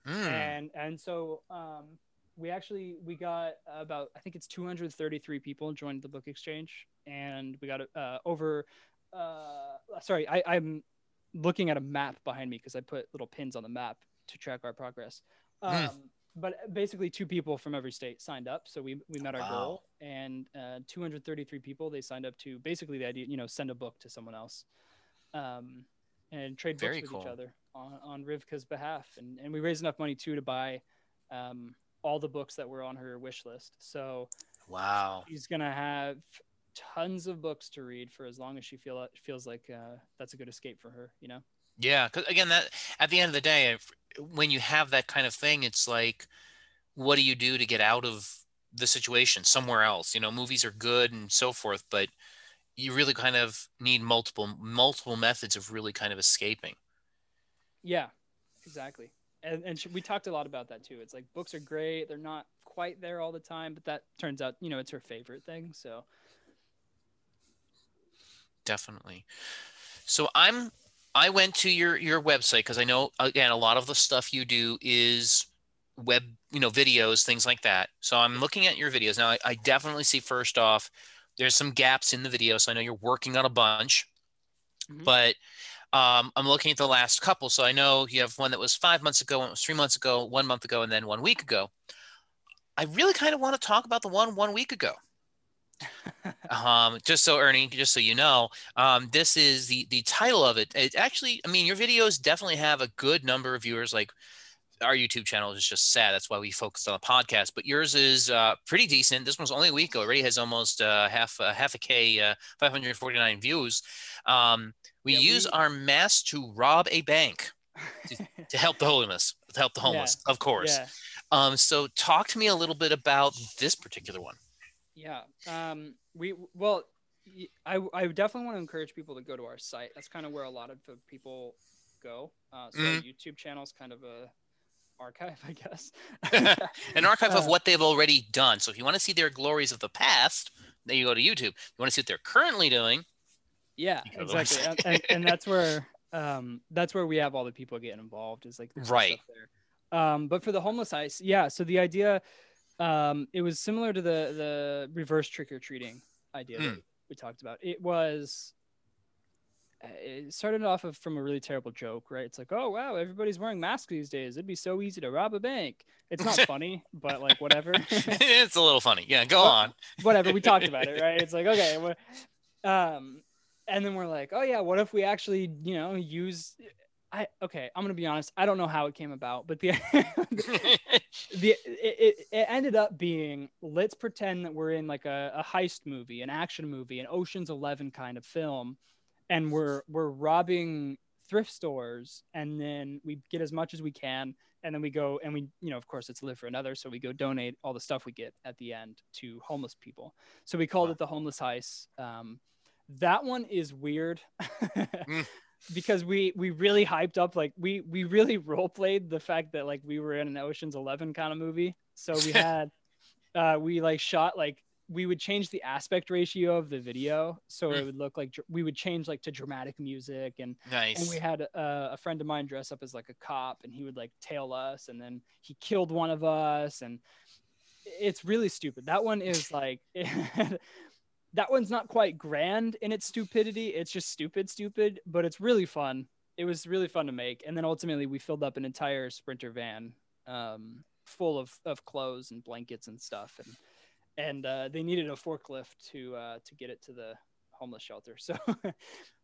Speaker 3: Mm.
Speaker 4: and and so um we actually we got about i think it's 233 people joined the book exchange and we got uh over uh sorry i i'm looking at a map behind me because i put little pins on the map to track our progress um
Speaker 3: Hmm.
Speaker 4: but basically two people from every state signed up so we we met our
Speaker 3: Wow.
Speaker 4: goal and uh 233 people they signed up to basically the idea you know send a book to someone else um and trade books
Speaker 3: Very
Speaker 4: with
Speaker 3: cool.
Speaker 4: each other on, on Rivka's behalf. And, and we raised enough money too to buy um, all the books that were on her wish list. So
Speaker 3: Wow.
Speaker 4: she's going to have tons of books to read for as long as she feel, feels like uh, that's a good escape for her, you know?
Speaker 3: Yeah, because again, that at the end of the day, if, when you have that kind of thing, it's like, what do you do to get out of the situation somewhere else? You know, movies are good and so forth, but you really kind of need multiple multiple methods of really kind of escaping.
Speaker 4: Yeah, exactly. And, and we talked a lot about that too. It's like books are great. They're not quite there all the time, but that turns out, you know, it's her favorite thing. So
Speaker 3: Definitely. So I'm I went to your your website because I know again a lot of the stuff you do is web, you know, videos, things like that. So I'm looking at your videos now. I, I definitely see first off, there's some gaps in the video. So I know you're working on a bunch,
Speaker 4: Mhm.
Speaker 3: but um, I'm looking at the last couple. So I know you have one that was five months ago, one was three months ago, one month ago, and then one week ago. I really kind of want to talk about the one one week ago. Um, just so Ernie, just so you know, um, this is the the title of it. It actually, I mean, your videos definitely have a good number of viewers. Like our YouTube channel is just sad. That's why we focused on the podcast. But yours is uh, pretty decent. This one's only a week ago. Already has almost uh, half uh, half a k, uh, 549 views. Um, we
Speaker 4: Yeah,
Speaker 3: use
Speaker 4: we-
Speaker 3: our mask to rob a bank to help the homeless. To help the
Speaker 4: Yeah,
Speaker 3: homeless, of course.
Speaker 4: yeah.
Speaker 3: Um, so talk to me a little bit about this particular one.
Speaker 4: Yeah. Um, we well, I I definitely want to encourage people to go to our site. That's kind of where a lot of the people go. Uh, so
Speaker 3: Mhm.
Speaker 4: YouTube channel is kind of a archive, I guess.
Speaker 3: An archive of
Speaker 4: Uh,
Speaker 3: what they've already done. So if you want to see their glories of the past, then you go to YouTube. If you want to see what they're currently doing,
Speaker 4: Yeah,
Speaker 3: You go to the
Speaker 4: exactly, and, and, and that's where um that's where we have all the people getting involved is like
Speaker 3: Right.
Speaker 4: stuff there. Um, but for the homeless heist, yeah. So the idea, um, it was similar to the the reverse trick or treating idea that
Speaker 3: Hmm.
Speaker 4: we talked about. It was. uh, It started off of, from a really terrible joke, right? It's like, oh wow, everybody's wearing masks these days. It'd be so easy to rob a bank. It's not funny, but like whatever.
Speaker 3: it's a little funny. Yeah, go
Speaker 4: Well,
Speaker 3: on.
Speaker 4: whatever we talked about it right it's like okay um and then we're like oh yeah what if we actually you know use i okay i'm gonna be honest i don't know how it came about but the the it, it, it ended up being let's pretend that we're in like a, a heist movie an action movie an oceans 11 kind of film and we're we're robbing thrift stores and then we get as much as we can and then we go and we you know of course it's live for another so we go donate all the stuff we get at the end to homeless people so we called
Speaker 3: Wow.
Speaker 4: it the homeless heist um, that one is weird
Speaker 3: Mm.
Speaker 4: Because we we really hyped up like we we really role played the fact that like we were in an oceans 11 kind of movie so we had uh we like shot like we would change the aspect ratio of the video so it
Speaker 3: Mm.
Speaker 4: would look like we would change like to dramatic music and
Speaker 3: nice.
Speaker 4: and we had a, a friend of mine dress up as like a cop and he would like tail us and then he killed one of us and it's really stupid that one is like that one's not quite grand in its stupidity it's just stupid stupid but it's really fun it was really fun to make and then ultimately we filled up an entire sprinter van um, full of, of clothes and blankets and stuff and and uh, they needed a forklift to uh, to get it to the homeless shelter so it,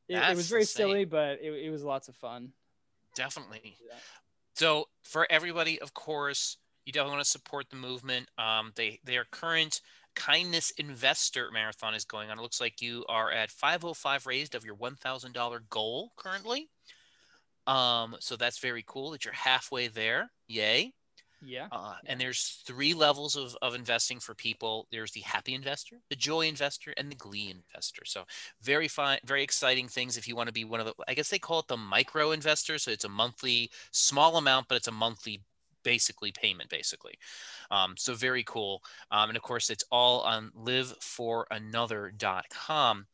Speaker 4: it was very
Speaker 3: insane.
Speaker 4: silly but it, it was lots of fun
Speaker 3: Definitely.
Speaker 4: Yeah.
Speaker 3: So for everybody, of course, you definitely want to support the movement. Um, they are current kindness investor marathon is going on. It looks like you are at 505 raised of your $1,000 goal currently. Um, so that's very cool that you're halfway there. Yay.
Speaker 4: yeah
Speaker 3: Uh, And there's three levels of, of investing for people. There's the happy investor, the joy investor, and the glee investor. So very fine, very exciting things. If you want to be one of the, I guess they call it the micro investor. So it's a monthly, small amount, but it's a monthly, basically payment, basically. Um, so very cool. Um, and of course, it's all on liveforanother.com.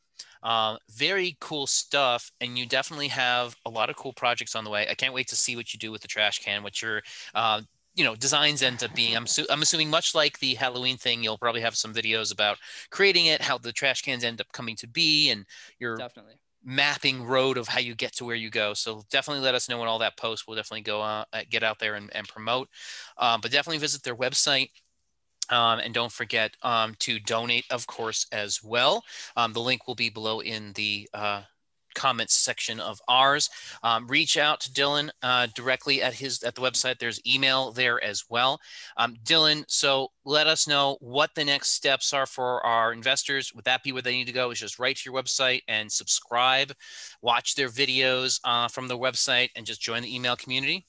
Speaker 3: Um, very cool stuff, and you definitely have a lot of cool projects on the way. I can't wait to see what you do with the trash can, what your uh, you know designs end up being. I'm su- I'm assuming much like the Halloween thing, you'll probably have some videos about creating it, how the trash cans end up coming to be, and your
Speaker 4: definitely
Speaker 3: mapping road of how you get to where you go. So definitely let us know when all that posts. We'll definitely go uh, get out there and, and promote. Um, but definitely visit their website. Um, and don't forget um, to donate, of course, as well. Um, the link will be below in the uh, comments section of ours. Um, reach out to Dylan uh, directly at his at the website. There's email there as well. Um, Dylan, so let us know what the next steps are for our investors. Would that be where they need to go? Is just write to your website and subscribe, watch their videos uh, from the website, and just join the email community.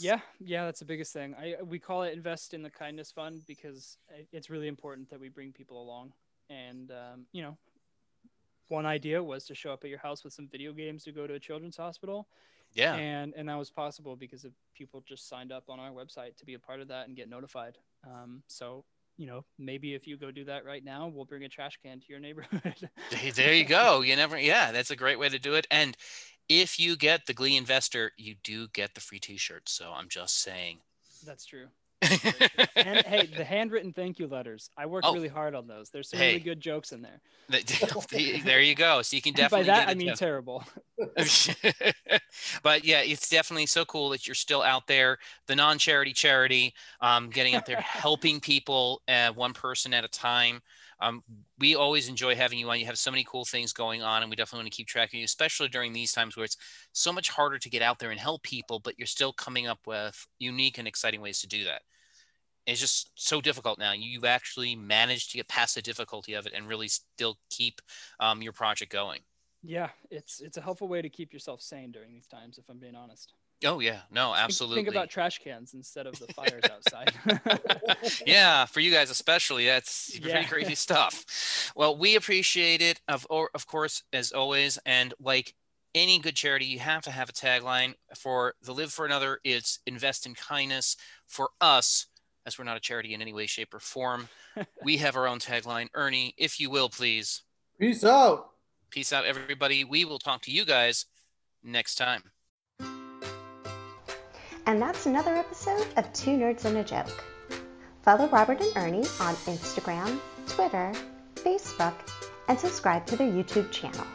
Speaker 4: yeah yeah that's the biggest thing i we call it invest in the kindness fund because it's really important that we bring people along and um, you know one idea was to show up at your house with some video games to go to a children's hospital
Speaker 3: Yeah.
Speaker 4: and and that was possible because of people just signed up on our website to be a part of that and get notified um, so you know maybe if you go do that right now we'll bring a trash can to your neighborhood
Speaker 3: there you go. You never, yeah, that's a great way to do it. And if you get the Glee Investor, you do get the free T-shirt. So I'm just saying.
Speaker 4: that's true and hey the handwritten thank you letters i worked
Speaker 3: Oh.
Speaker 4: really hard on those there's some
Speaker 3: Hey.
Speaker 4: really good jokes in there
Speaker 3: there you go. So you can
Speaker 4: And by
Speaker 3: definitely
Speaker 4: that i mean terrible
Speaker 3: but yeah, it's definitely so cool that you're still out there, the non-charity charity, um, getting out there, helping people, uh, one person at a time. Um, we always enjoy having you on. You have so many cool things going on, and we definitely want to keep track of you, especially during these times where it's so much harder to get out there and help people, but you're still coming up with unique and exciting ways to do that. It's just so difficult now. You've actually managed to get past the difficulty of it and really still keep um, your project going.
Speaker 4: Yeah, it's it's a helpful way to keep yourself sane during these times. If I'm being honest.
Speaker 3: Oh yeah, no, absolutely.
Speaker 4: Think about trash cans instead of the fires outside.
Speaker 3: yeah, for you guys especially, that's pretty
Speaker 4: Yeah.
Speaker 3: crazy stuff. Well, we appreciate it, of or of course, as always, and like any good charity, you have to have a tagline. For the Live for Another, it's invest in kindness. For us, as we're not a charity in any way, shape, or form, we have our own tagline. Ernie, if you will, please.
Speaker 2: Peace out.
Speaker 3: Peace out, everybody. We will talk to you guys next time.
Speaker 1: And that's another episode of Two Nerds and a Joke. Follow Robert and Ernie on Instagram, Twitter, Facebook, and subscribe to their YouTube channel.